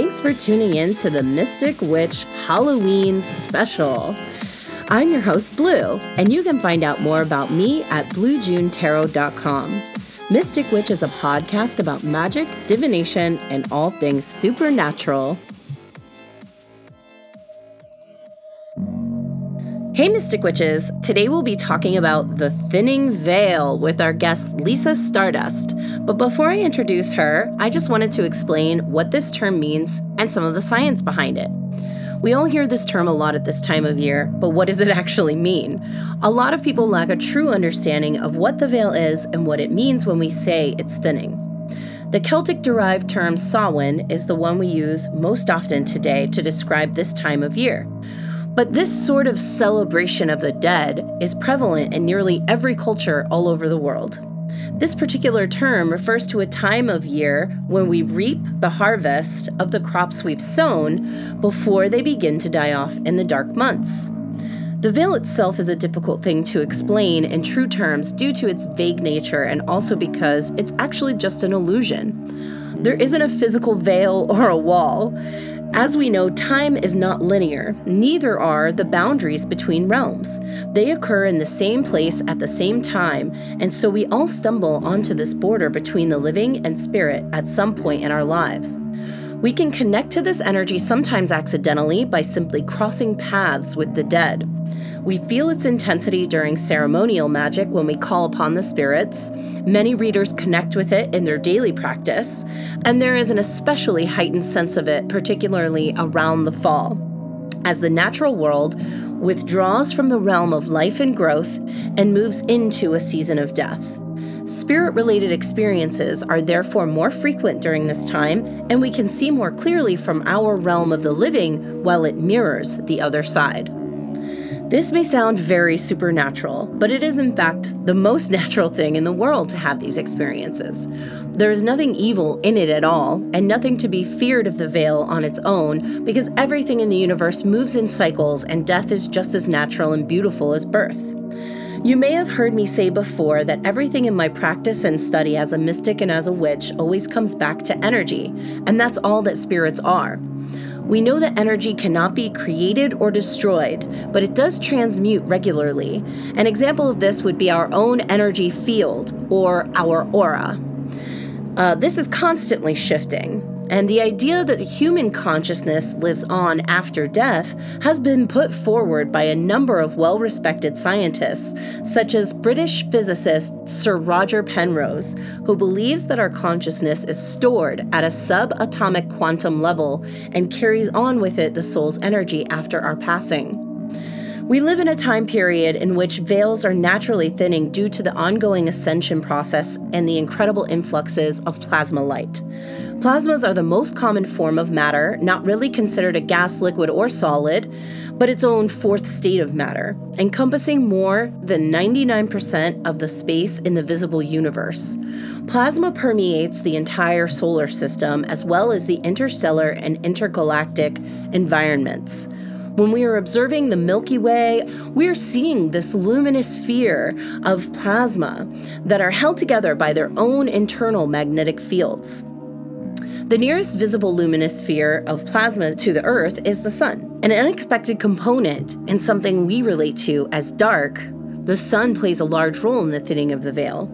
thanks for tuning in to the Mystic Witch Halloween special. I'm your host, Blue, and you can find out more about me at bluejunetarot.com. Mystic Witch is a podcast about magic, divination, and all things supernatural. Hey, Mystic Witches! Today we'll be talking about the thinning veil with our guest Lisa Stardust. But before I introduce her, I just wanted to explain what this term means and some of the science behind it. We all hear this term a lot at this time of year, but what does it actually mean? A lot of people lack a true understanding of what the veil is and what it means when we say it's thinning. The Celtic derived term Samhain is the one we use most often today to describe this time of year. But this sort of celebration of the dead is prevalent in nearly every culture all over the world. This particular term refers to a time of year when we reap the harvest of the crops we've sown before they begin to die off in the dark months. The veil itself is a difficult thing to explain in true terms due to its vague nature and also because it's actually just an illusion. There isn't a physical veil or a wall. As we know, time is not linear, neither are the boundaries between realms. They occur in the same place at the same time, and so we all stumble onto this border between the living and spirit at some point in our lives. We can connect to this energy sometimes accidentally by simply crossing paths with the dead. We feel its intensity during ceremonial magic when we call upon the spirits. Many readers connect with it in their daily practice, and there is an especially heightened sense of it, particularly around the fall, as the natural world withdraws from the realm of life and growth and moves into a season of death. Spirit related experiences are therefore more frequent during this time, and we can see more clearly from our realm of the living while it mirrors the other side. This may sound very supernatural, but it is in fact the most natural thing in the world to have these experiences. There is nothing evil in it at all, and nothing to be feared of the veil on its own, because everything in the universe moves in cycles, and death is just as natural and beautiful as birth. You may have heard me say before that everything in my practice and study as a mystic and as a witch always comes back to energy, and that's all that spirits are. We know that energy cannot be created or destroyed, but it does transmute regularly. An example of this would be our own energy field, or our aura. Uh, this is constantly shifting. And the idea that human consciousness lives on after death has been put forward by a number of well respected scientists, such as British physicist Sir Roger Penrose, who believes that our consciousness is stored at a subatomic quantum level and carries on with it the soul's energy after our passing. We live in a time period in which veils are naturally thinning due to the ongoing ascension process and the incredible influxes of plasma light. Plasmas are the most common form of matter, not really considered a gas, liquid, or solid, but its own fourth state of matter, encompassing more than 99% of the space in the visible universe. Plasma permeates the entire solar system as well as the interstellar and intergalactic environments. When we are observing the Milky Way, we are seeing this luminous sphere of plasma that are held together by their own internal magnetic fields. The nearest visible luminous sphere of plasma to the Earth is the Sun. An unexpected component and something we relate to as dark, the Sun plays a large role in the thinning of the veil.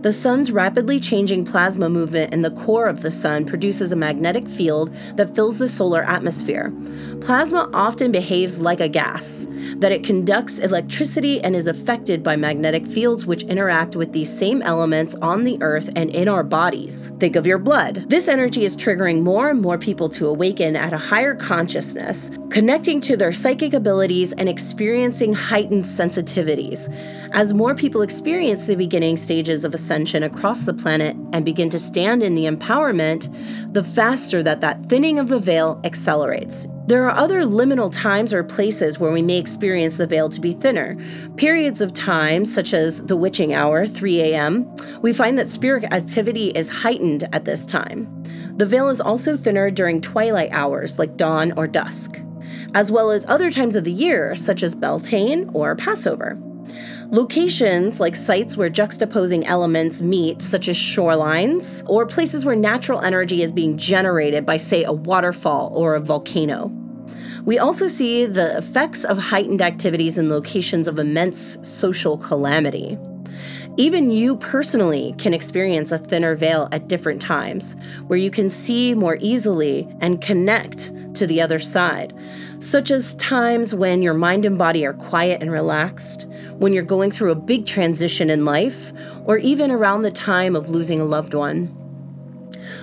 The sun's rapidly changing plasma movement in the core of the sun produces a magnetic field that fills the solar atmosphere. Plasma often behaves like a gas, that it conducts electricity and is affected by magnetic fields which interact with these same elements on the earth and in our bodies. Think of your blood. This energy is triggering more and more people to awaken at a higher consciousness, connecting to their psychic abilities and experiencing heightened sensitivities. As more people experience the beginning stages of ascension across the planet and begin to stand in the empowerment, the faster that that thinning of the veil accelerates. There are other liminal times or places where we may experience the veil to be thinner. Periods of time, such as the witching hour, 3 a.m., we find that spirit activity is heightened at this time. The veil is also thinner during twilight hours, like dawn or dusk, as well as other times of the year, such as Beltane or Passover. Locations like sites where juxtaposing elements meet, such as shorelines, or places where natural energy is being generated by, say, a waterfall or a volcano. We also see the effects of heightened activities in locations of immense social calamity. Even you personally can experience a thinner veil at different times, where you can see more easily and connect to the other side, such as times when your mind and body are quiet and relaxed, when you're going through a big transition in life, or even around the time of losing a loved one.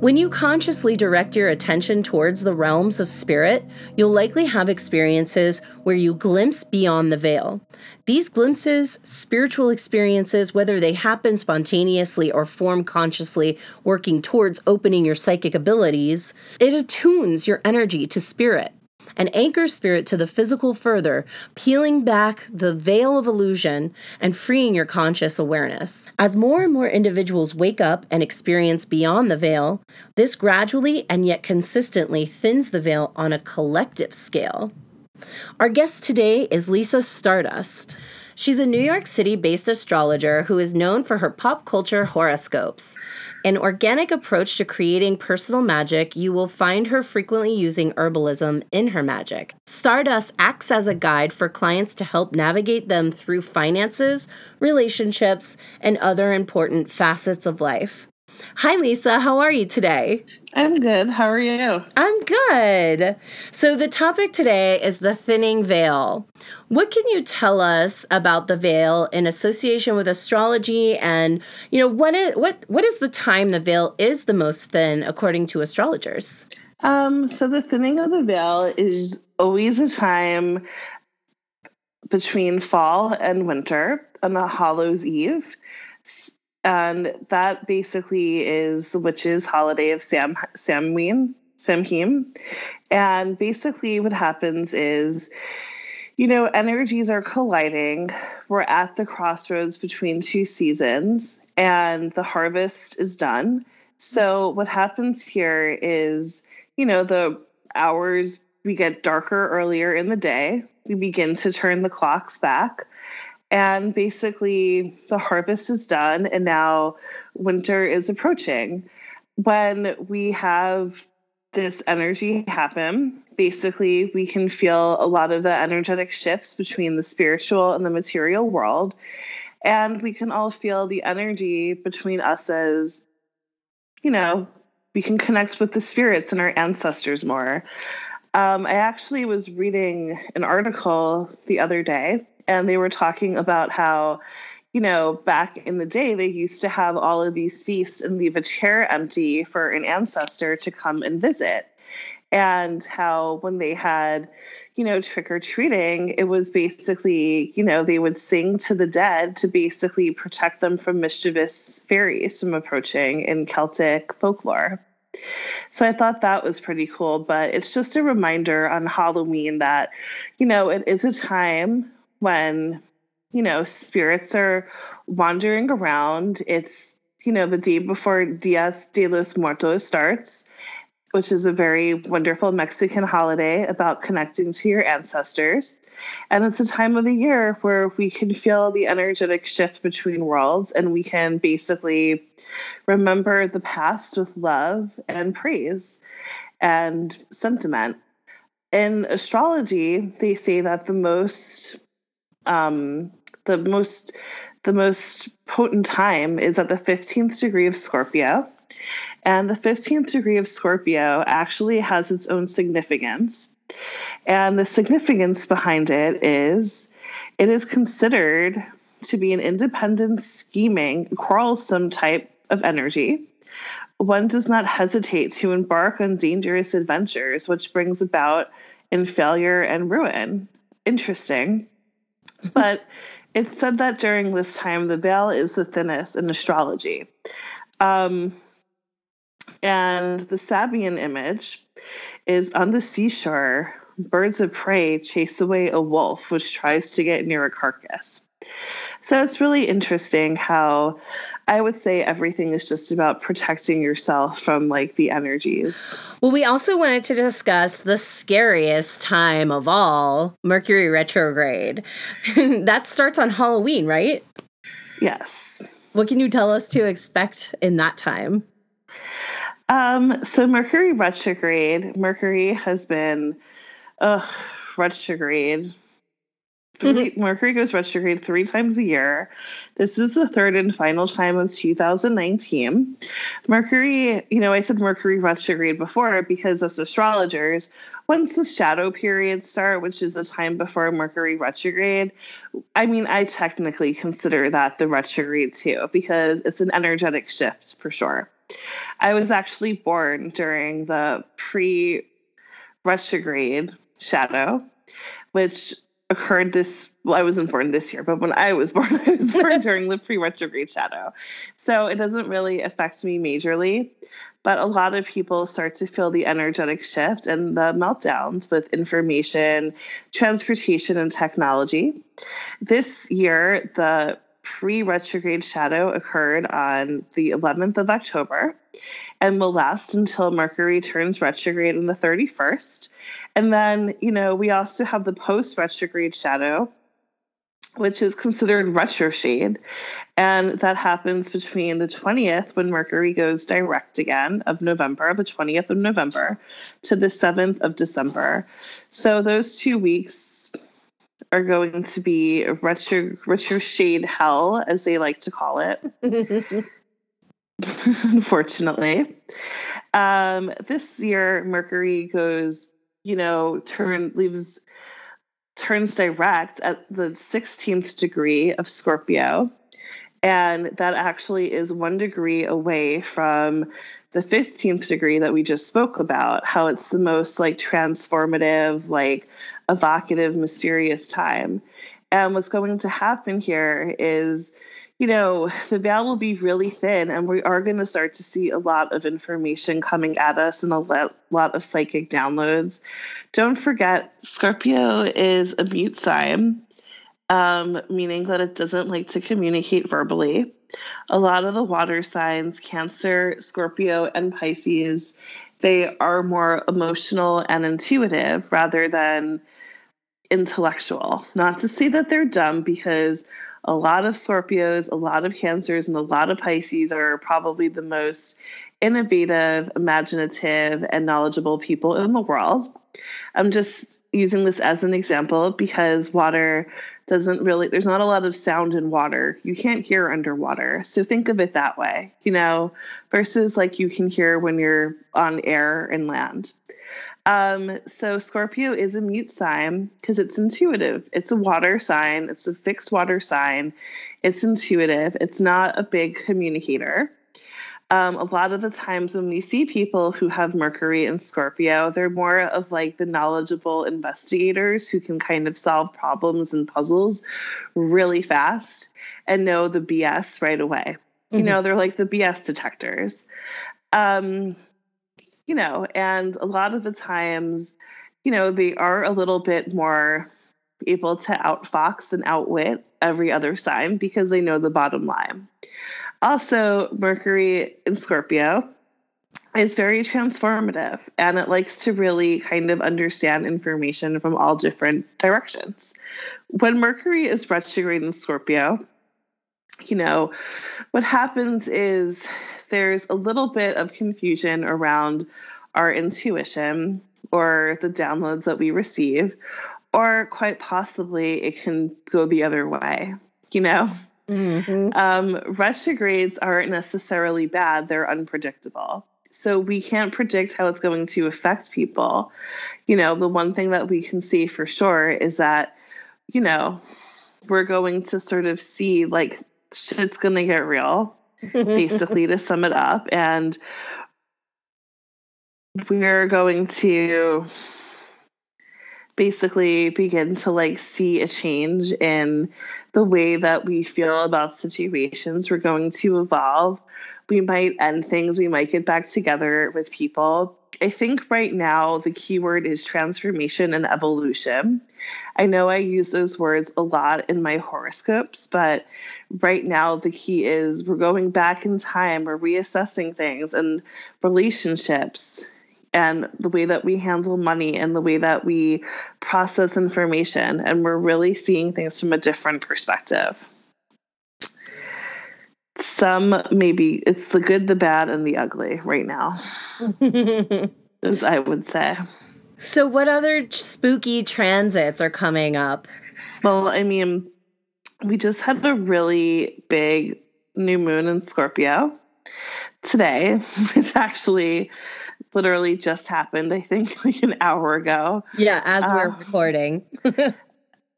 When you consciously direct your attention towards the realms of spirit, you'll likely have experiences where you glimpse beyond the veil. These glimpses, spiritual experiences, whether they happen spontaneously or form consciously, working towards opening your psychic abilities, it attunes your energy to spirit and anchor spirit to the physical further, peeling back the veil of illusion and freeing your conscious awareness. As more and more individuals wake up and experience beyond the veil, this gradually and yet consistently thins the veil on a collective scale. Our guest today is Lisa Stardust. She's a New York City based astrologer who is known for her pop culture horoscopes. An organic approach to creating personal magic, you will find her frequently using herbalism in her magic. Stardust acts as a guide for clients to help navigate them through finances, relationships, and other important facets of life. Hi, Lisa. How are you today? I'm good. How are you? I'm good. So, the topic today is the thinning veil. What can you tell us about the veil in association with astrology and, you know, what is what what is the time the veil is the most thin according to astrologers? Um, so the thinning of the veil is always a time between fall and winter on the Hallows Eve and that basically is the witches' holiday of Sam Samhain, Samhain. And basically, what happens is, you know, energies are colliding. We're at the crossroads between two seasons, and the harvest is done. So, what happens here is, you know, the hours we get darker earlier in the day. We begin to turn the clocks back and basically, the harvest is done, and now winter is approaching. When we have this energy happen, basically, we can feel a lot of the energetic shifts between the spiritual and the material world. And we can all feel the energy between us as, you know, we can connect with the spirits and our ancestors more. Um, I actually was reading an article the other day and they were talking about how you know, back in the day, they used to have all of these feasts and leave a chair empty for an ancestor to come and visit. And how when they had, you know, trick or treating, it was basically, you know, they would sing to the dead to basically protect them from mischievous fairies from approaching in Celtic folklore. So I thought that was pretty cool. But it's just a reminder on Halloween that, you know, it is a time when you know spirits are wandering around it's you know the day before dias de los muertos starts which is a very wonderful mexican holiday about connecting to your ancestors. And it's a time of the year where we can feel the energetic shift between worlds and we can basically remember the past with love and praise and sentiment. In astrology they say that the most um, the most the most potent time is at the 15th degree of Scorpio. And the 15th degree of Scorpio actually has its own significance. And the significance behind it is it is considered to be an independent, scheming, quarrelsome type of energy. One does not hesitate to embark on dangerous adventures, which brings about in failure and ruin. Interesting. But it's said that during this time, the veil is the thinnest in astrology. Um, and the Sabian image is on the seashore, birds of prey chase away a wolf which tries to get near a carcass. So it's really interesting how I would say everything is just about protecting yourself from like the energies. Well, we also wanted to discuss the scariest time of all, Mercury retrograde. that starts on Halloween, right? Yes. What can you tell us to expect in that time? Um, so Mercury retrograde, Mercury has been uh, retrograde Three, mm-hmm. Mercury goes retrograde three times a year. This is the third and final time of 2019. Mercury, you know, I said Mercury retrograde before because as astrologers, once the shadow periods start, which is the time before Mercury retrograde, I mean, I technically consider that the retrograde too because it's an energetic shift for sure. I was actually born during the pre retrograde shadow, which occurred this well i wasn't born this year but when i was born i was born during the pre-retrograde shadow. So it doesn't really affect me majorly but a lot of people start to feel the energetic shift and the meltdowns with information transportation and technology. This year the pre-retrograde shadow occurred on the 11th of october and will last until mercury turns retrograde on the 31st and then, you know, we also have the post retrograde shadow, which is considered retrograde. Shade and that happens between the 20th, when Mercury goes direct again, of November, the 20th of November, to the 7th of December. So those two weeks are going to be retro retrograde hell, as they like to call it. Unfortunately. Um, this year, Mercury goes you know, turn leaves turns direct at the 16th degree of Scorpio. And that actually is one degree away from the 15th degree that we just spoke about, how it's the most like transformative, like evocative, mysterious time. And what's going to happen here is you know, the veil will be really thin, and we are going to start to see a lot of information coming at us and a lot of psychic downloads. Don't forget, Scorpio is a mute sign, um, meaning that it doesn't like to communicate verbally. A lot of the water signs, Cancer, Scorpio, and Pisces, they are more emotional and intuitive rather than intellectual. Not to say that they're dumb because a lot of Scorpios, a lot of Cancers, and a lot of Pisces are probably the most innovative, imaginative, and knowledgeable people in the world. I'm just using this as an example because water doesn't really, there's not a lot of sound in water. You can't hear underwater. So think of it that way, you know, versus like you can hear when you're on air and land. Um, so Scorpio is a mute sign because it's intuitive. It's a water sign. It's a fixed water sign. It's intuitive. It's not a big communicator. Um, a lot of the times when we see people who have Mercury and Scorpio, they're more of like the knowledgeable investigators who can kind of solve problems and puzzles really fast and know the BS right away. Mm-hmm. You know, they're like the BS detectors. Um, you know, and a lot of the times, you know, they are a little bit more able to outfox and outwit every other sign because they know the bottom line. Also, Mercury in Scorpio is very transformative and it likes to really kind of understand information from all different directions. When Mercury is retrograde in Scorpio, you know, what happens is there's a little bit of confusion around our intuition or the downloads that we receive, or quite possibly it can go the other way, you know? Mm-hmm. Um, retrogrades aren't necessarily bad, they're unpredictable. So we can't predict how it's going to affect people. You know, the one thing that we can see for sure is that, you know, we're going to sort of see like shit's going to get real basically to sum it up and we're going to basically begin to like see a change in the way that we feel about situations. We're going to evolve. We might end things. We might get back together with people. I think right now the keyword is transformation and evolution. I know I use those words a lot in my horoscopes, but right now the key is we're going back in time, we're reassessing things and relationships and the way that we handle money and the way that we process information. And we're really seeing things from a different perspective. Some maybe it's the good, the bad, and the ugly right now, as I would say. So, what other spooky transits are coming up? Well, I mean, we just had a really big new moon in Scorpio today. It's actually literally just happened, I think, like an hour ago. Yeah, as we're uh, recording.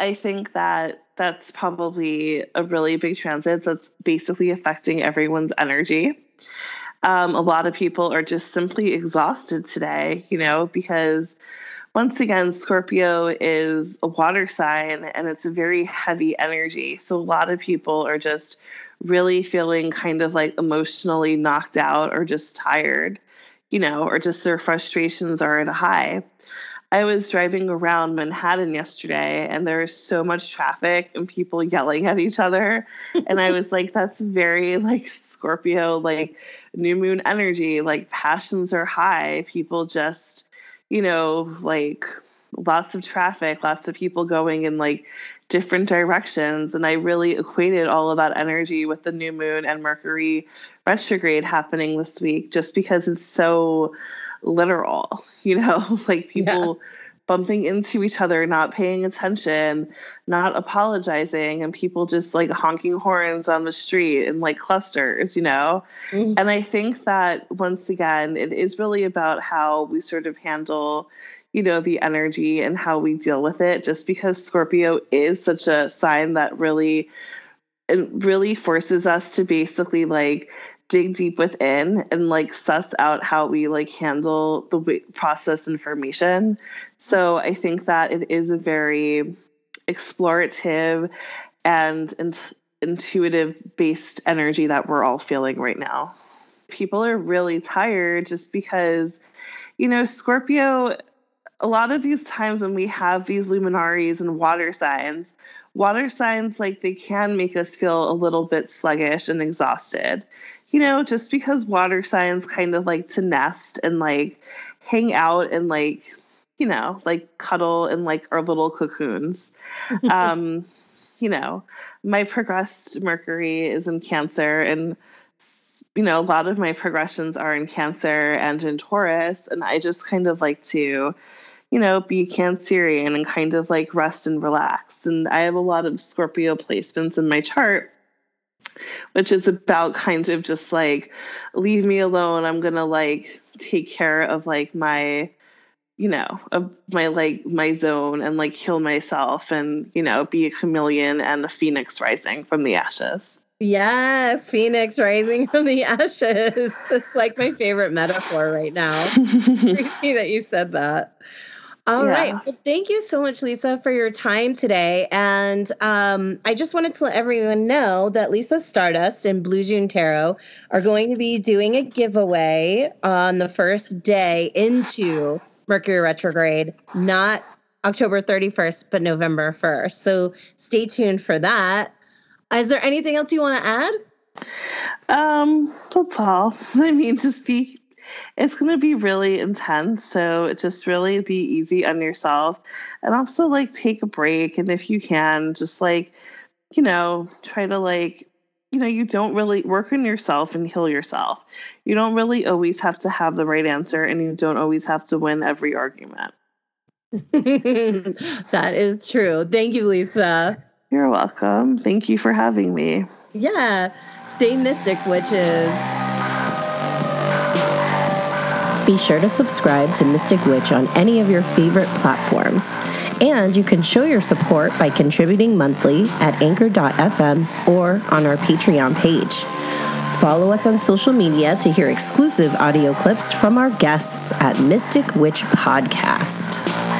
I think that that's probably a really big transit that's basically affecting everyone's energy. Um, a lot of people are just simply exhausted today, you know, because once again, Scorpio is a water sign and it's a very heavy energy. So a lot of people are just really feeling kind of like emotionally knocked out or just tired you know, or just their frustrations are at a high. I was driving around Manhattan yesterday and there was so much traffic and people yelling at each other. and I was like, that's very like Scorpio, like new moon energy, like passions are high. People just, you know, like lots of traffic, lots of people going in like different directions. And I really equated all of that energy with the new moon and Mercury retrograde happening this week just because it's so literal, you know, like people. Yeah. Bumping into each other, not paying attention, not apologizing, and people just like honking horns on the street in like clusters, you know? Mm-hmm. And I think that once again, it is really about how we sort of handle, you know, the energy and how we deal with it. Just because Scorpio is such a sign that really, it really forces us to basically like dig deep within and like suss out how we like handle the process information. So I think that it is a very explorative and in- intuitive based energy that we're all feeling right now. People are really tired just because, you know, Scorpio a lot of these times when we have these luminaries and water signs, water signs like they can make us feel a little bit sluggish and exhausted. You know, just because water signs kind of like to nest and like hang out and like, you know, like cuddle in like our little cocoons. um, you know, my progressed Mercury is in Cancer and you know, a lot of my progressions are in Cancer and in Taurus, and I just kind of like to you know, be Cancerian and kind of like rest and relax. And I have a lot of Scorpio placements in my chart, which is about kind of just like, leave me alone. I'm going to like take care of like my, you know, of my like my zone and like heal myself and, you know, be a chameleon and a phoenix rising from the ashes. Yes, Phoenix rising from the ashes. It's like my favorite metaphor right now. Crazy that you said that. All yeah. right. Well, thank you so much, Lisa, for your time today. And um, I just wanted to let everyone know that Lisa Stardust and Blue June Tarot are going to be doing a giveaway on the first day into Mercury retrograde, not October 31st, but November 1st. So stay tuned for that. Is there anything else you want to add? Um, that's all. I mean, just be it's going to be really intense. So just really be easy on yourself and also like take a break. And if you can, just like, you know, try to like, you know, you don't really work on yourself and heal yourself. You don't really always have to have the right answer and you don't always have to win every argument. that is true. Thank you, Lisa. You're welcome. Thank you for having me. Yeah. Stay mystic, witches. Be sure to subscribe to Mystic Witch on any of your favorite platforms. And you can show your support by contributing monthly at anchor.fm or on our Patreon page. Follow us on social media to hear exclusive audio clips from our guests at Mystic Witch Podcast.